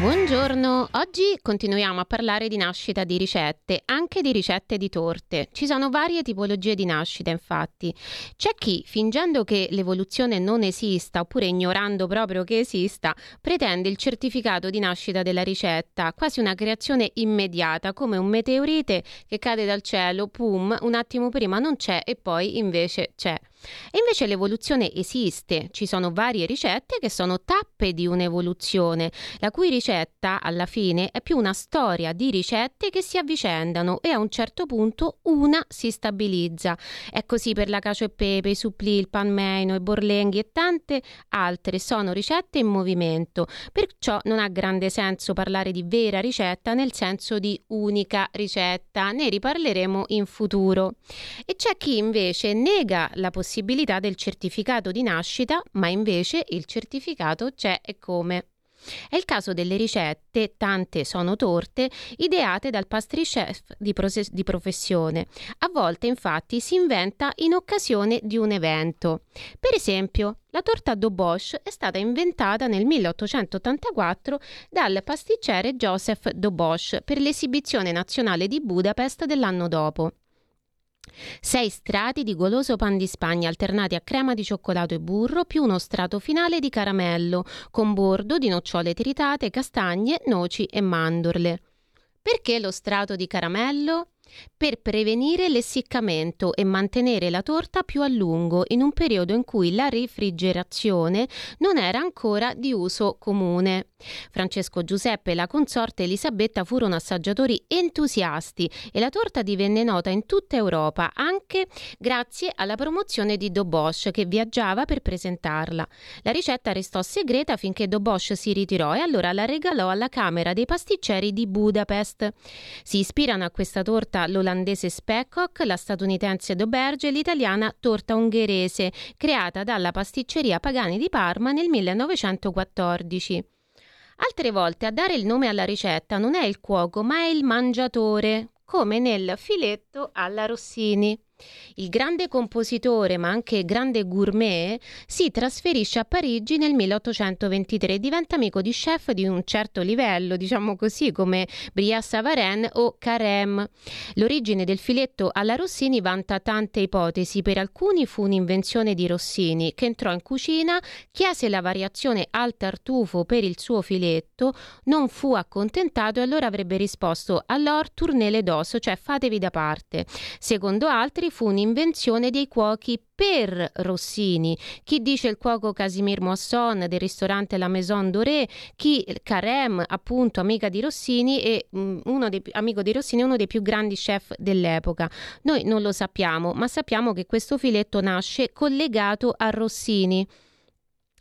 Buongiorno, oggi continuiamo a parlare di nascita di ricette, anche di ricette di torte. Ci sono varie tipologie di nascita, infatti. C'è chi, fingendo che l'evoluzione non esista, oppure ignorando proprio che esista, pretende il certificato di nascita della ricetta, quasi una creazione immediata, come un meteorite che cade dal cielo, pum, un attimo prima non c'è e poi invece c'è. E invece l'evoluzione esiste, ci sono varie ricette che sono tappe di un'evoluzione, la cui ricetta alla fine è più una storia di ricette che si avvicendano e a un certo punto una si stabilizza. È così per la cacio e pepe, i supplì, il panmeino, i borlenghi e tante altre sono ricette in movimento, perciò non ha grande senso parlare di vera ricetta nel senso di unica ricetta, ne riparleremo in futuro. E c'è chi invece nega la possibilità possibilità del certificato di nascita, ma invece il certificato c'è e come. È il caso delle ricette, tante sono torte, ideate dal pastrichef di, prose- di, professione. A volte infatti si inventa in occasione di un evento. Per esempio, la torta Dobosch è stata inventata nel 1884 dal pasticcere Joseph Dobosch per l'esibizione nazionale di Budapest dell'anno dopo. Sei strati di goloso pan di Spagna alternati a crema di cioccolato e burro, più uno strato finale di caramello, con bordo di nocciole tritate, castagne, noci e mandorle. Perché lo strato di caramello? Per prevenire l'essiccamento e mantenere la torta più a lungo in un periodo in cui la refrigerazione non era ancora di uso comune. Francesco Giuseppe e la consorte Elisabetta furono assaggiatori entusiasti e la torta divenne nota in tutta Europa anche grazie alla promozione di Dobosch che viaggiava per presentarla. La ricetta restò segreta finché Dobosch si ritirò e allora la regalò alla Camera dei pasticceri di Budapest. Si ispirano a questa torta torta l'olandese Speckhock, la statunitense Doberge e l'italiana torta ungherese, creata dalla pasticceria Pagani di Parma nel 1914. Altre volte a dare il nome alla ricetta non è il cuoco, ma è il mangiatore, come nel filetto alla Rossini. Il grande compositore, ma anche grande gourmet, si trasferisce a Parigi nel 1823 e diventa amico di chef di un certo livello, diciamo così, come Bria Savarin o Carême. L'origine del filetto alla Rossini vanta tante ipotesi. Per alcuni fu un'invenzione di Rossini, che entrò in cucina, chiese la variazione al tartufo per il suo filetto, non fu accontentato e allora avrebbe risposto all'or tournez d'osso, cioè fatevi da parte. Secondo altri fu un'invenzione dei cuochi per Rossini. Chi dice il cuoco Casimir Moisson del ristorante La Maison Doré, chi Carême, appunto amica di Rossini e um, uno dei, amico di Rossini, uno dei più grandi chef dell'epoca. Noi non lo sappiamo, ma sappiamo che questo filetto nasce collegato a Rossini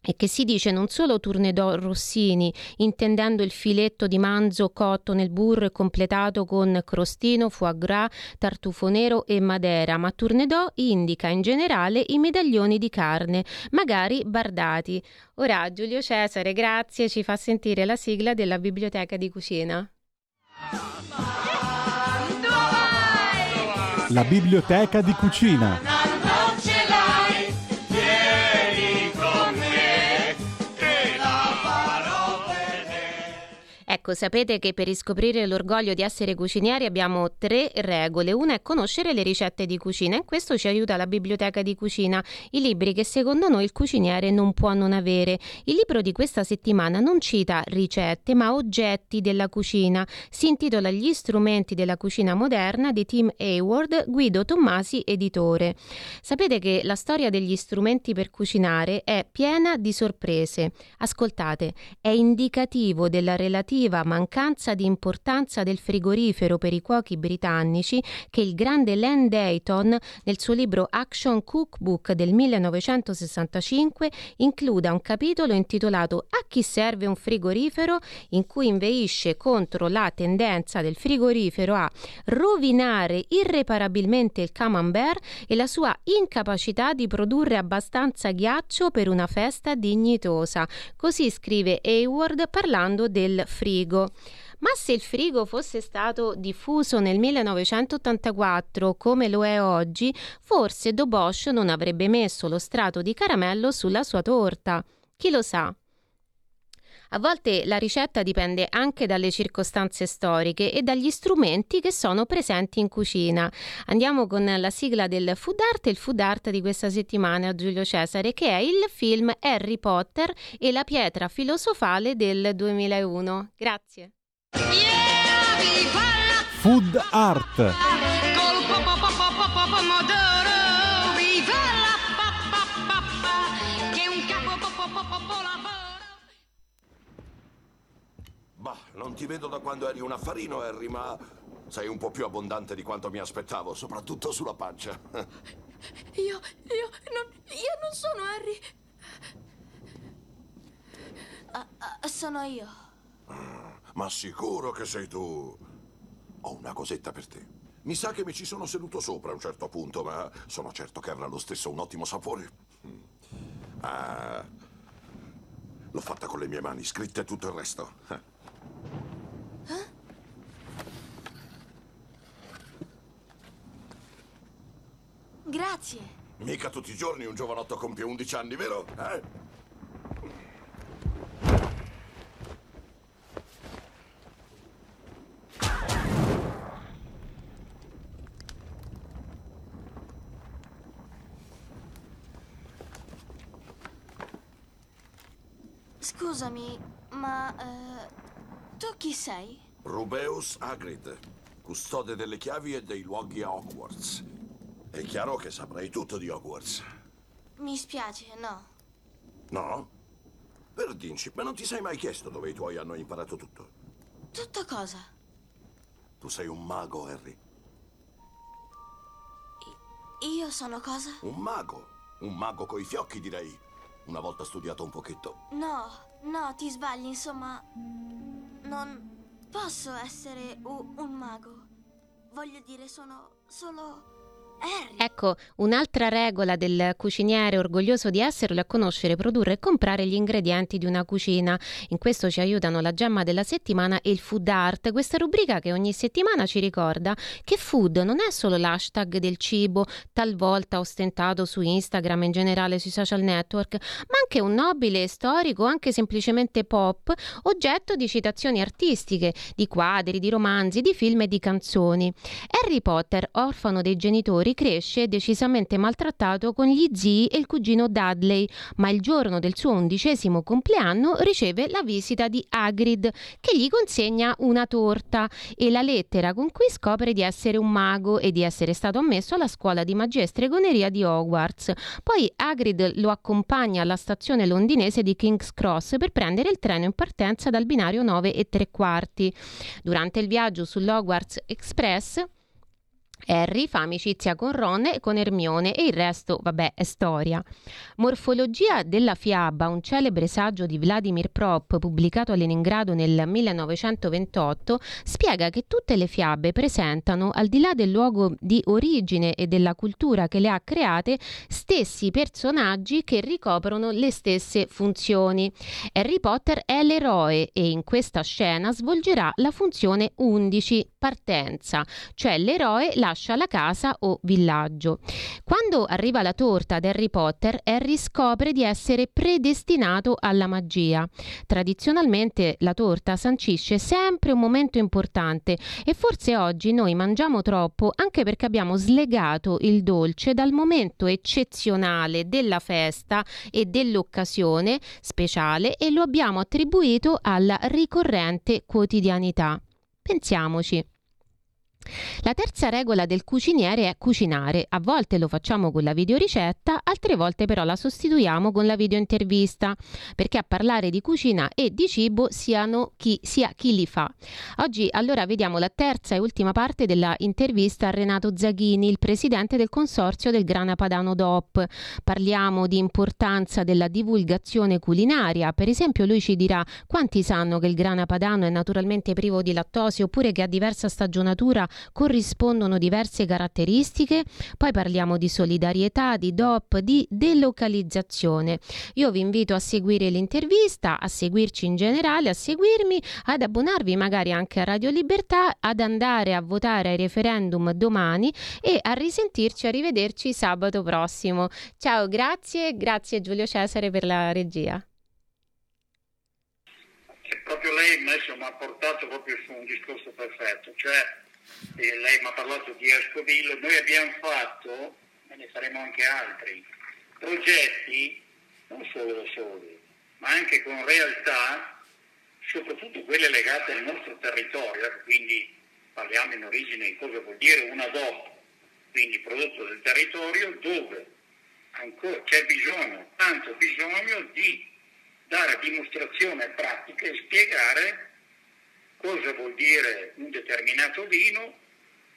e che si dice non solo tournedos rossini, intendendo il filetto di manzo cotto nel burro e completato con crostino, foie gras, tartufo nero e madera, ma tournedos indica in generale i medaglioni di carne, magari bardati. Ora Giulio Cesare, grazie, ci fa sentire la sigla della biblioteca di cucina. La biblioteca di cucina. Ecco, sapete che per riscoprire l'orgoglio di essere cucinieri abbiamo tre regole. Una è conoscere le ricette di cucina e questo ci aiuta la biblioteca di cucina, i libri che secondo noi il cuciniere non può non avere. Il libro di questa settimana non cita ricette, ma oggetti della cucina. Si intitola Gli strumenti della cucina moderna di Tim Hayward, Guido Tommasi, editore. Sapete che la storia degli strumenti per cucinare è piena di sorprese. Ascoltate, è indicativo della relativa relativa mancanza di importanza del frigorifero per i cuochi britannici che il grande Len Dayton nel suo libro Action Cookbook del 1965 includa un capitolo intitolato A chi serve un frigorifero in cui inveisce contro la tendenza del frigorifero a rovinare irreparabilmente il camembert e la sua incapacità di produrre abbastanza ghiaccio per una festa dignitosa. Così scrive Hayward parlando del frigo frigo. Ma se il frigo fosse stato diffuso nel 1984 come lo è oggi, forse Dobosh non avrebbe messo lo strato di caramello sulla sua torta. Chi lo sa? A volte la ricetta dipende anche dalle circostanze storiche e dagli strumenti che sono presenti in cucina. Andiamo con la sigla del Food Art e il Food Art di questa settimana a Giulio Cesare, che è il film Harry Potter e la pietra filosofale del 2001. Grazie. Food Art. Non ti vedo da quando eri un affarino, Harry, ma sei un po' più abbondante di quanto mi aspettavo, soprattutto sulla pancia. Io, io, non, io non sono Harry. Uh, uh, sono io. ma sicuro che sei tu. Ho una cosetta per te. Mi sa che mi ci sono seduto sopra a un certo punto, ma sono certo che avrà lo stesso un ottimo sapore. Ah, l'ho fatta con le mie mani, scritte tutto il resto. Grazie. Mica tutti i giorni un giovanotto compie 11 anni, vero? Eh? Scusami, ma uh, tu chi sei? Rubeus Hagrid, custode delle chiavi e dei luoghi a Hogwarts. È chiaro che saprai tutto di Hogwarts. Mi spiace, no. No? Per Dinci, ma non ti sei mai chiesto dove i tuoi hanno imparato tutto? Tutto cosa? Tu sei un mago, Harry. Io sono cosa? Un mago. Un mago coi fiocchi, direi. Una volta studiato un pochetto. No, no, ti sbagli, insomma. Non posso essere un mago. Voglio dire, sono solo Ecco, un'altra regola del cuciniere orgoglioso di esserlo è conoscere, produrre e comprare gli ingredienti di una cucina. In questo ci aiutano la gemma della settimana e il food art, questa rubrica che ogni settimana ci ricorda che food non è solo l'hashtag del cibo, talvolta ostentato su Instagram e in generale sui social network, ma anche un nobile storico, anche semplicemente pop, oggetto di citazioni artistiche, di quadri, di romanzi, di film e di canzoni. Harry Potter, orfano dei genitori, cresce decisamente maltrattato con gli zii e il cugino Dudley, ma il giorno del suo undicesimo compleanno riceve la visita di Hagrid che gli consegna una torta e la lettera con cui scopre di essere un mago e di essere stato ammesso alla scuola di magia e stregoneria di Hogwarts. Poi Hagrid lo accompagna alla stazione londinese di King's Cross per prendere il treno in partenza dal binario 9 e tre quarti. Durante il viaggio sull'Hogwarts Express Harry fa amicizia con Ron e con Hermione e il resto, vabbè, è storia. Morfologia della fiaba, un celebre saggio di Vladimir Prop pubblicato a Leningrado nel 1928, spiega che tutte le fiabe presentano, al di là del luogo di origine e della cultura che le ha create, stessi personaggi che ricoprono le stesse funzioni. Harry Potter è l'eroe e in questa scena svolgerà la funzione 11, partenza, cioè l'eroe lascia la casa o villaggio. Quando arriva la torta ad Harry Potter, Harry scopre di essere predestinato alla magia. Tradizionalmente la torta sancisce sempre un momento importante e forse oggi noi mangiamo troppo anche perché abbiamo slegato il dolce dal momento eccezionale della festa e dell'occasione speciale e lo abbiamo attribuito alla ricorrente quotidianità. Pensiamoci. La terza regola del cuciniere è cucinare. A volte lo facciamo con la videoricetta, altre volte però la sostituiamo con la videointervista, perché a parlare di cucina e di cibo siano chi, sia chi li fa. Oggi allora vediamo la terza e ultima parte della intervista a Renato Zaghini, il presidente del consorzio del Grana Padano DOP. Parliamo di importanza della divulgazione culinaria, per esempio lui ci dirà quanti sanno che il grana padano è naturalmente privo di lattosio oppure che ha diversa stagionatura corrispondono diverse caratteristiche, poi parliamo di solidarietà, di DOP, di delocalizzazione. Io vi invito a seguire l'intervista, a seguirci in generale, a seguirmi, ad abbonarvi magari anche a Radio Libertà, ad andare a votare ai referendum domani e a risentirci, a rivederci sabato prossimo. Ciao, grazie, grazie Giulio Cesare per la regia. Proprio lei mi ha portato proprio su un discorso perfetto, cioè eh, lei mi ha parlato di Escovillo, noi abbiamo fatto, e ne faremo anche altri, progetti non solo da soli, ma anche con realtà, soprattutto quelle legate al nostro territorio, quindi parliamo in origine di cosa vuol dire una DOP, quindi prodotto del territorio, dove ancora c'è bisogno, tanto bisogno di dare dimostrazione pratica e spiegare cosa vuol dire un determinato vino,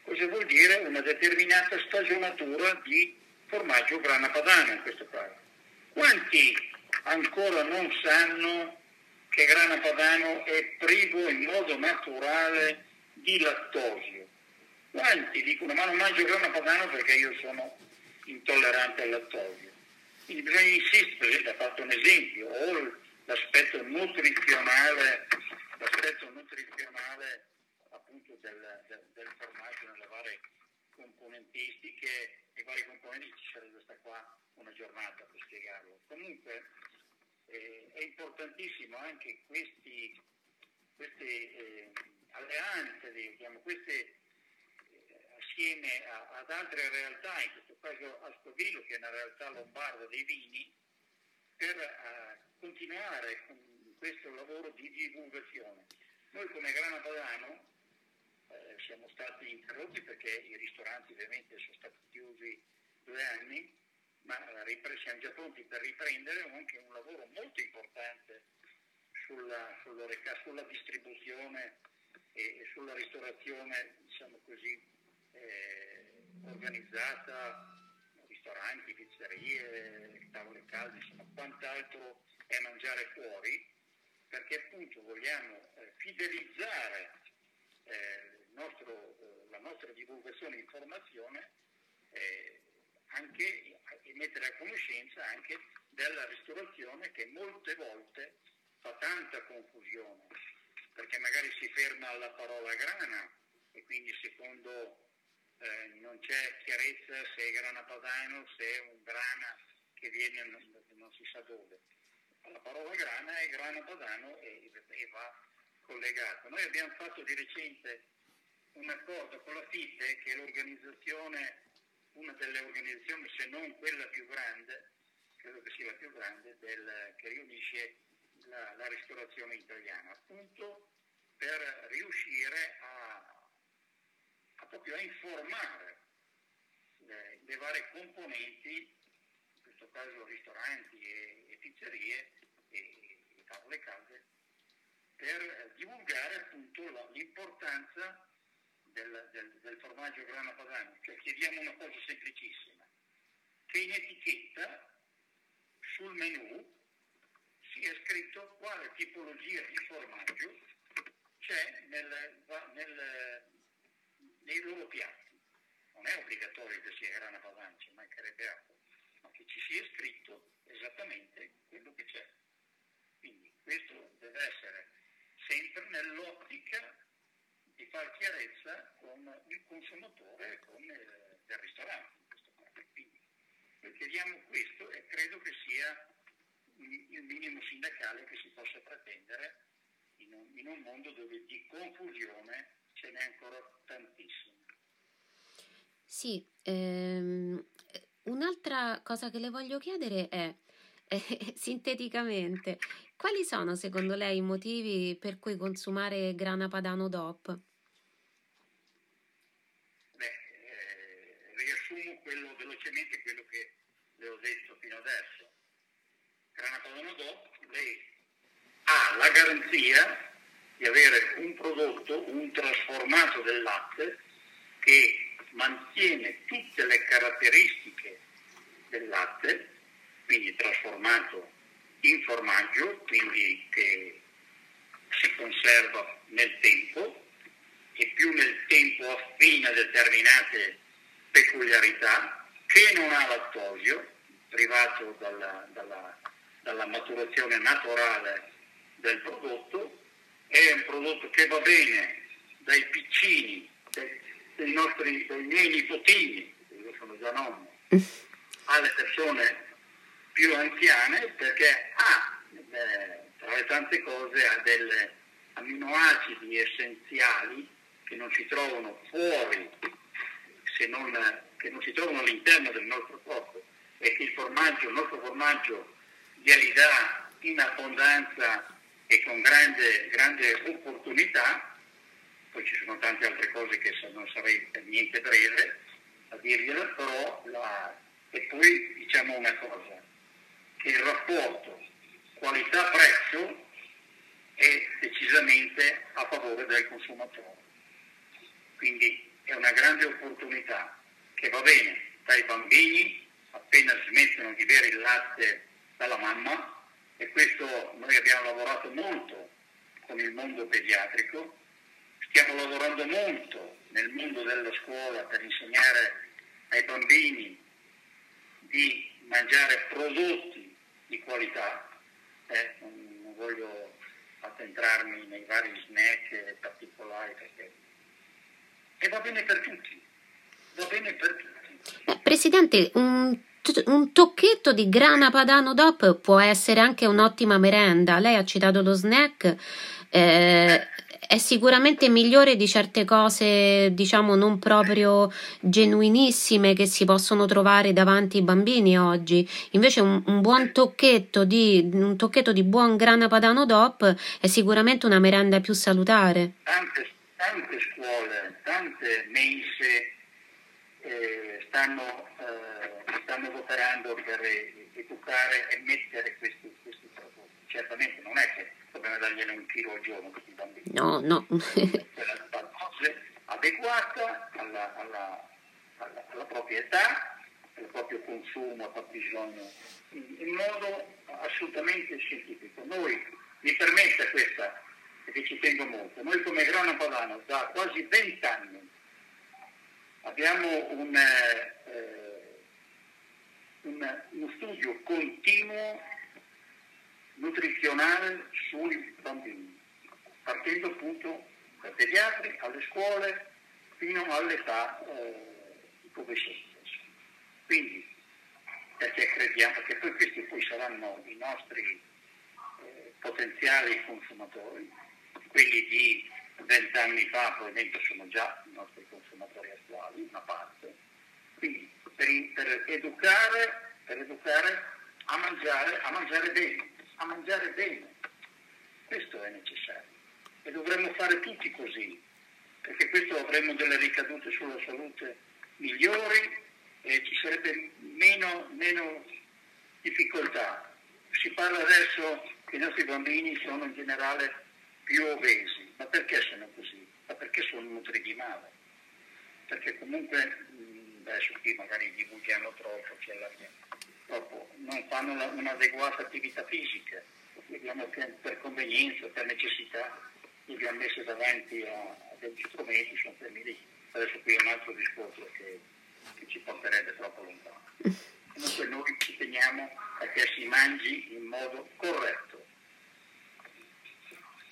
cosa vuol dire una determinata stagionatura di formaggio grana padano in questo caso. Quanti ancora non sanno che grana padano è privo in modo naturale di lattosio? Quanti dicono ma non mangio grana padano perché io sono intollerante al lattosio? Quindi bisogna insistere, ha fatto un esempio, o l'aspetto nutrizionale, l'aspetto nutrizionale appunto del, del, del formaggio nelle varie componentistiche e vari componenti ci sarebbe stata qua una giornata per spiegarlo. Comunque eh, è importantissimo anche questi, queste eh, alleanze, diciamo, queste eh, assieme a, ad altre realtà, in questo caso a Scovillo che è una realtà lombarda dei vini, per uh, continuare con questo lavoro di divulgazione. Noi come Grana Padano eh, siamo stati interrotti perché i ristoranti ovviamente sono stati chiusi due anni, ma siamo già pronti per riprendere anche un lavoro molto importante sulla, sulla, distribuzione e, e, sulla ristorazione, diciamo così, eh, organizzata ristoranti, pizzerie, tavole calde, insomma quant'altro è mangiare fuori, perché appunto vogliamo eh, fidelizzare eh, nostro, eh, la nostra divulgazione e informazione eh, anche, e mettere a conoscenza anche della ristorazione che molte volte fa tanta confusione, perché magari si ferma alla parola grana e quindi secondo eh, non c'è chiarezza se è grana padano, se è un grana che viene non, non si sa dove. La parola grana è grana padano e, e va collegato. Noi abbiamo fatto di recente un accordo con la FITE, che è l'organizzazione, una delle organizzazioni, se non quella più grande, credo che sia la più grande, del, che riunisce la, la ristorazione italiana, appunto per riuscire a proprio a informare le, le varie componenti, in questo caso ristoranti e, e pizzerie e, e tavole calde, per divulgare appunto la, l'importanza del, del, del, formaggio grana padano. Cioè chiediamo una cosa semplicissima, che in etichetta sul menù sia scritto quale tipologia di formaggio c'è nel, nel, nei loro piatti. Non è obbligatorio che sia grana padano, ci mancherebbe altro, ma che ci sia scritto esattamente quello che c'è. Quindi questo deve essere sempre nell'ottica di far chiarezza con il consumatore e con il, del ristorante. In questo caso. Quindi chiediamo questo e credo che sia il minimo sindacale che si possa pretendere in un, in un mondo dove di confusione ce n'è ancora tantissimo. Sì, ehm, un'altra cosa che le voglio chiedere è, eh, sinteticamente, quali sono secondo lei i motivi per cui consumare grana padano DOP? Beh, eh, riassumo quello, velocemente quello che le ho detto fino adesso. Grana padano DOP, lei ha la garanzia di avere un prodotto, un trasformato del latte che mantiene tutte le caratteristiche del latte, quindi trasformato in formaggio, quindi che si conserva nel tempo e più nel tempo affine a determinate peculiarità, che non ha lattosio, privato dalla, dalla, dalla maturazione naturale del prodotto, è un prodotto che va bene dai piccini, dei, dei, nostri, dei miei nipotini, io sono già nonno, alle persone più anziane perché ha, eh, tra le tante cose, ha delle aminoacidi essenziali che non si trovano fuori, se non, che non si trovano all'interno del nostro corpo e che il formaggio, il nostro formaggio glieli dà in abbondanza e con grande, grande opportunità, poi ci sono tante altre cose che non sarei per niente breve a dirgliela, però la, e poi diciamo una cosa, che il rapporto qualità-prezzo è decisamente a favore del consumatore. Quindi è una grande opportunità che va bene dai bambini appena smettono di bere il latte dalla mamma e questo noi abbiamo lavorato molto con il mondo pediatrico, stiamo lavorando molto nel mondo della scuola per insegnare ai bambini di mangiare prodotti di qualità, eh, non, voglio addentrarmi nei vari snack particolari perché... e va bene per tutti, va bene per tutti. Presidente, un, un tocchetto di grana padano DOP può essere anche un'ottima merenda. Lei ha citato lo snack. Eh, è sicuramente migliore di certe cose, diciamo, non proprio genuinissime che si possono trovare davanti ai bambini oggi. Invece un, un buon tocchetto di, un tocchetto di buon grana padano DOP è sicuramente una merenda più salutare. Tante, tante scuole, tante mense eh, stanno, eh, stanno operando per educare e mettere questi, questi prodotti. Certamente non è che dobbiamo dargliene un chilo al giorno questi bambini. No, no. dose adeguata alla, alla, alla, alla, propria età, al proprio consumo, al proprio bisogno, in, modo assolutamente scientifico. Noi, mi permette questa, perché ci tengo molto, noi come Grana Padano da quasi vent'anni abbiamo un, eh, un, uno studio continuo nutrizionale sui bambini, partendo appunto dai pediatri alle scuole fino all'età eh, pubescenza. Quindi, perché crediamo che poi questi poi saranno i nostri eh, potenziali consumatori, quelli di vent'anni fa probabilmente sono già i nostri consumatori attuali, una parte. Quindi per, per, educare, per educare a mangiare, a mangiare bene, a mangiare bene. Questo è necessario. E dovremmo fare tutti così, perché questo avremo delle ricadute sulla salute migliori e ci sarebbe meno, meno difficoltà. Si parla adesso che i nostri bambini sono in generale più obesi. Ma perché sono così? Ma perché sono nutriti male? Perché comunque, adesso qui magari divulghiamo troppo, cioè la, troppo, non fanno una, un'adeguata attività fisica, vediamo che per convenienza, per necessità, li abbiamo messi davanti a, a degli strumenti, sono fermi Adesso qui è un altro discorso che, che ci porterebbe troppo lontano. Comunque noi ci teniamo a che si mangi in modo corretto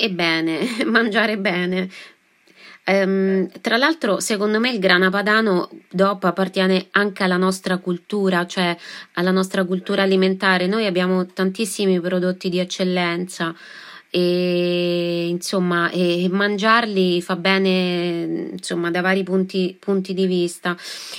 e bene, mangiare bene. Um, tra l'altro, secondo me il grana padano DOP appartiene anche alla nostra cultura, cioè alla nostra cultura alimentare. Noi abbiamo tantissimi prodotti di eccellenza e insomma e mangiarli fa bene insomma da vari punti, punti di vista.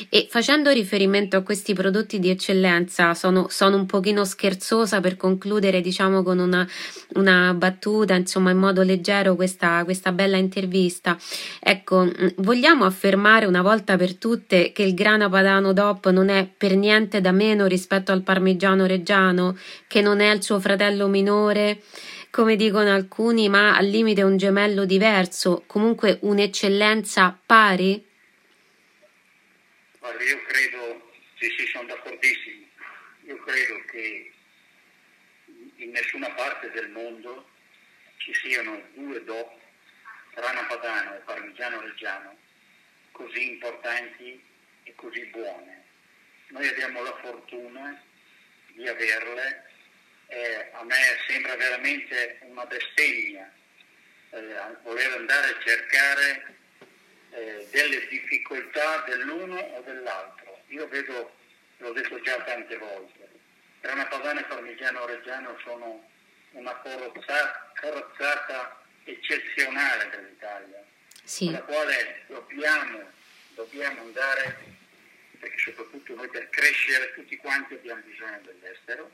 E facendo riferimento a questi prodotti di eccellenza sono, sono un pochino scherzosa per concludere diciamo con una, una battuta insomma in modo leggero questa, questa bella intervista. Ecco mm, vogliamo affermare una volta per tutte che il grana padano DOP non è per niente da meno rispetto al parmigiano reggiano che non è il suo fratello minore come dicono alcuni, ma al limite un gemello diverso, comunque un'eccellenza pari? Guarda, io credo, sì, sì, sono d'accordissimo, io credo che in nessuna parte del mondo ci siano due DOP, Rana Padano e Parmigiano Reggiano, così importanti e così buone. Noi abbiamo la fortuna di averle, eh, a me sembra veramente una bestemmia eh, voler andare a cercare eh, delle difficoltà dell'uno o dell'altro. Io vedo, l'ho detto già tante volte, Grana Padano e Parmigiano Reggiano sono una corazzata eccezionale dell'Italia, sì. la quale dobbiamo, dobbiamo andare, perché soprattutto noi per crescere tutti quanti abbiamo bisogno dell'estero,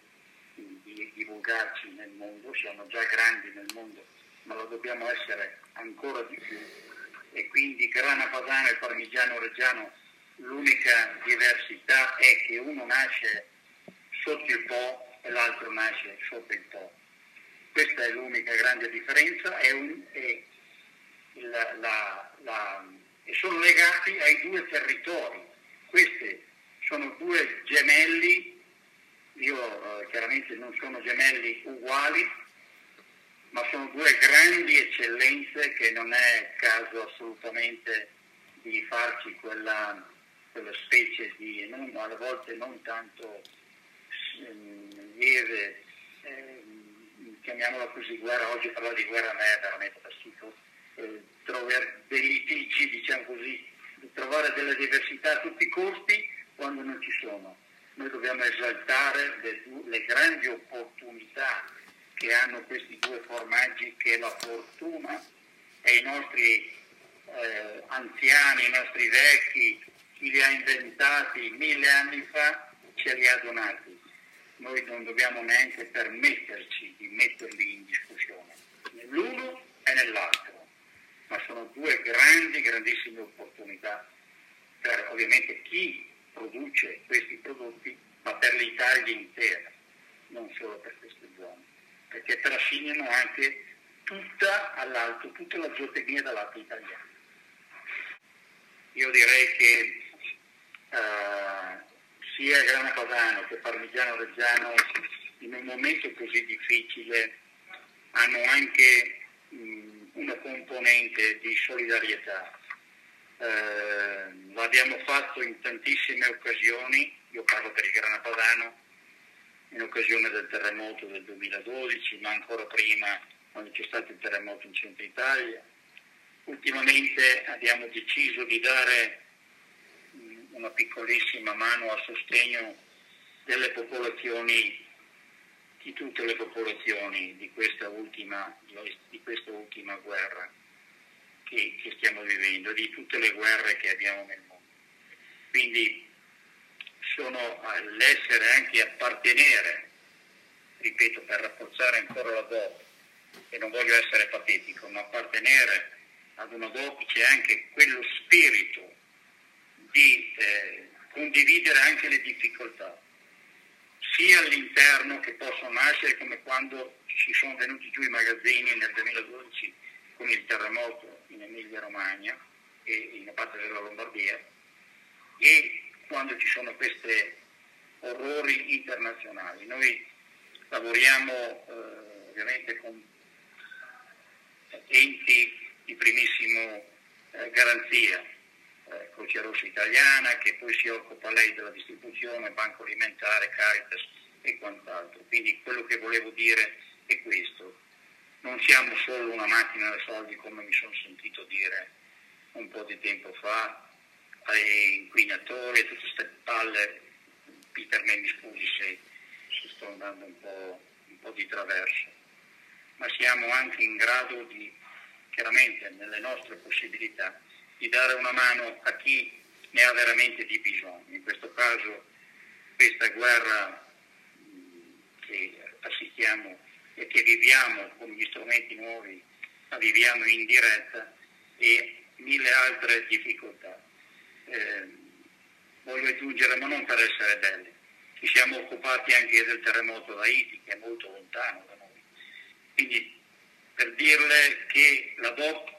di divulgarci nel mondo, siamo già grandi nel mondo, ma lo dobbiamo essere ancora di più. E quindi Grana Padano e Parmigiano Reggiano, l'unica diversità è che uno nasce sotto il Po e l'altro nasce sotto il Po. Questa è l'unica grande differenza e, la, la, la, e sono legati ai due territori. Questi sono due gemelli, io eh, chiaramente non sono gemelli uguali, ma sono due grandi eccellenze che non è caso assolutamente di farci quella, quella specie di, non, alle volte non tanto lieve, eh, chiamiamola così, guerra, oggi parlare di guerra a me è veramente fastidio, eh, trovare dei litigi, diciamo così, trovare delle diversità a tutti i costi quando non ci sono. Noi dobbiamo esaltare le, le grandi opportunità che hanno questi due formaggi che la fortuna e i nostri eh, anziani, i nostri vecchi, chi li ha inventati mille anni fa, ce li ha donati. Noi non dobbiamo neanche permetterci di metterli in discussione, nell'uno e nell'altro, ma sono due grandi, grandissime opportunità per ovviamente chi produce questi prodotti, ma per l'Italia intera, non solo per queste zone, perché trascinano anche tutta all'alto, tutta la zootecnia dall'alto italiano. Io direi che uh, sia Grana Padano che Parmigiano Reggiano in un momento così difficile hanno anche mh, una componente di solidarietà. Eh, l'abbiamo fatto in tantissime occasioni, io parlo per il Grana Padano, in occasione del terremoto del 2012, ma ancora prima quando c'è stato il terremoto in centro Italia. Ultimamente abbiamo deciso di dare una piccolissima mano a sostegno delle popolazioni, di tutte le popolazioni di questa ultima, di questa ultima guerra che, che stiamo vivendo, di tutte le guerre che abbiamo nel mondo. Quindi sono l'essere anche appartenere, ripeto, per rafforzare ancora la DOP, e non voglio essere patetico, ma appartenere ad una DOP c'è anche quello spirito di eh, condividere anche le difficoltà, sia all'interno che possono nascere come quando ci sono venuti giù i magazzini nel 2012 con il terremoto in Emilia Romagna e in parte della Lombardia e quando ci sono questi orrori internazionali. Noi lavoriamo eh, ovviamente con enti di primissima eh, garanzia, eh, Croce Rossa Italiana, che poi si occupa lei della distribuzione, Banco Alimentare, Caritas e quant'altro. Quindi quello che volevo dire è questo. Non siamo solo una macchina da soldi come mi sono sentito dire un po' di tempo fa, inquinatori e tutte queste palle, Peter me mi scusi se, se sto andando un po', un po' di traverso, ma siamo anche in grado di, chiaramente nelle nostre possibilità, di dare una mano a chi ne ha veramente di bisogno. In questo caso questa guerra che assistiamo e che viviamo con gli strumenti nuovi, la viviamo in diretta e mille altre difficoltà. Eh, voglio aggiungere, ma non per essere belli, ci siamo occupati anche del terremoto d'Haiti che è molto lontano da noi. Quindi per dirle che la DOP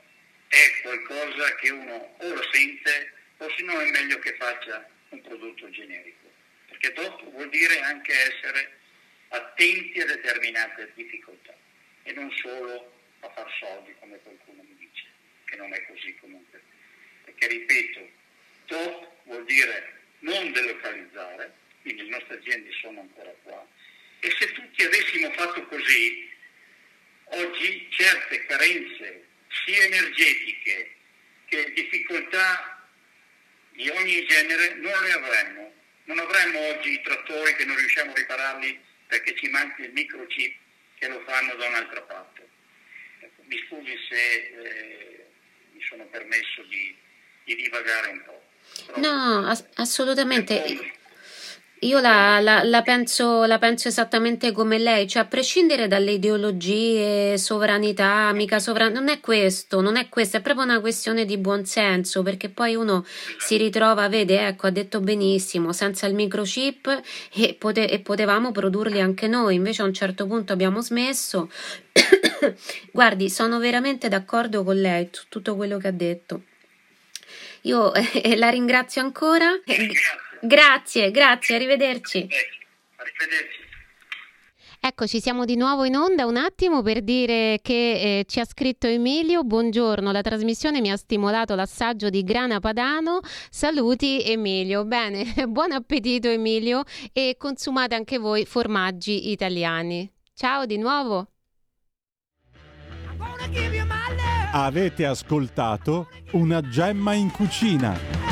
è qualcosa che uno o lo sente o se no è meglio che faccia un prodotto generico, perché dopo vuol dire anche essere attenti a determinate difficoltà e non solo a far soldi come qualcuno mi dice, che non è così comunque. perché ripeto, top vuol dire non delocalizzare, quindi le nostre aziende sono ancora qua, e se tutti avessimo fatto così, oggi certe carenze sia energetiche che difficoltà di ogni genere non le avremmo. Non avremmo oggi i trattori che non riusciamo a ripararli perché ci manca il microchip che lo fanno da un'altra parte. Ecco, mi scusi se eh, mi sono permesso di, di divagare un po'. No, ass- assolutamente. Io la, la, la, penso, la, penso, esattamente come lei, cioè a prescindere dalle ideologie, sovranità, mica sovranità, non è questo, non è questo, è proprio una questione di buonsenso, perché poi uno si ritrova, vede, ecco, ha detto benissimo, senza il microchip e, pote, e potevamo produrli anche noi, invece a un certo punto abbiamo smesso. Guardi, sono veramente d'accordo con lei su tutto quello che ha detto. Io eh, la ringrazio ancora. Grazie, grazie, arrivederci. Arrivederci. Ecco, ci siamo di nuovo in onda un attimo per dire che eh, ci ha scritto Emilio, buongiorno, la trasmissione mi ha stimolato l'assaggio di grana padano, saluti Emilio. Bene, buon appetito Emilio e consumate anche voi formaggi italiani. Ciao di nuovo. Avete ascoltato una gemma in cucina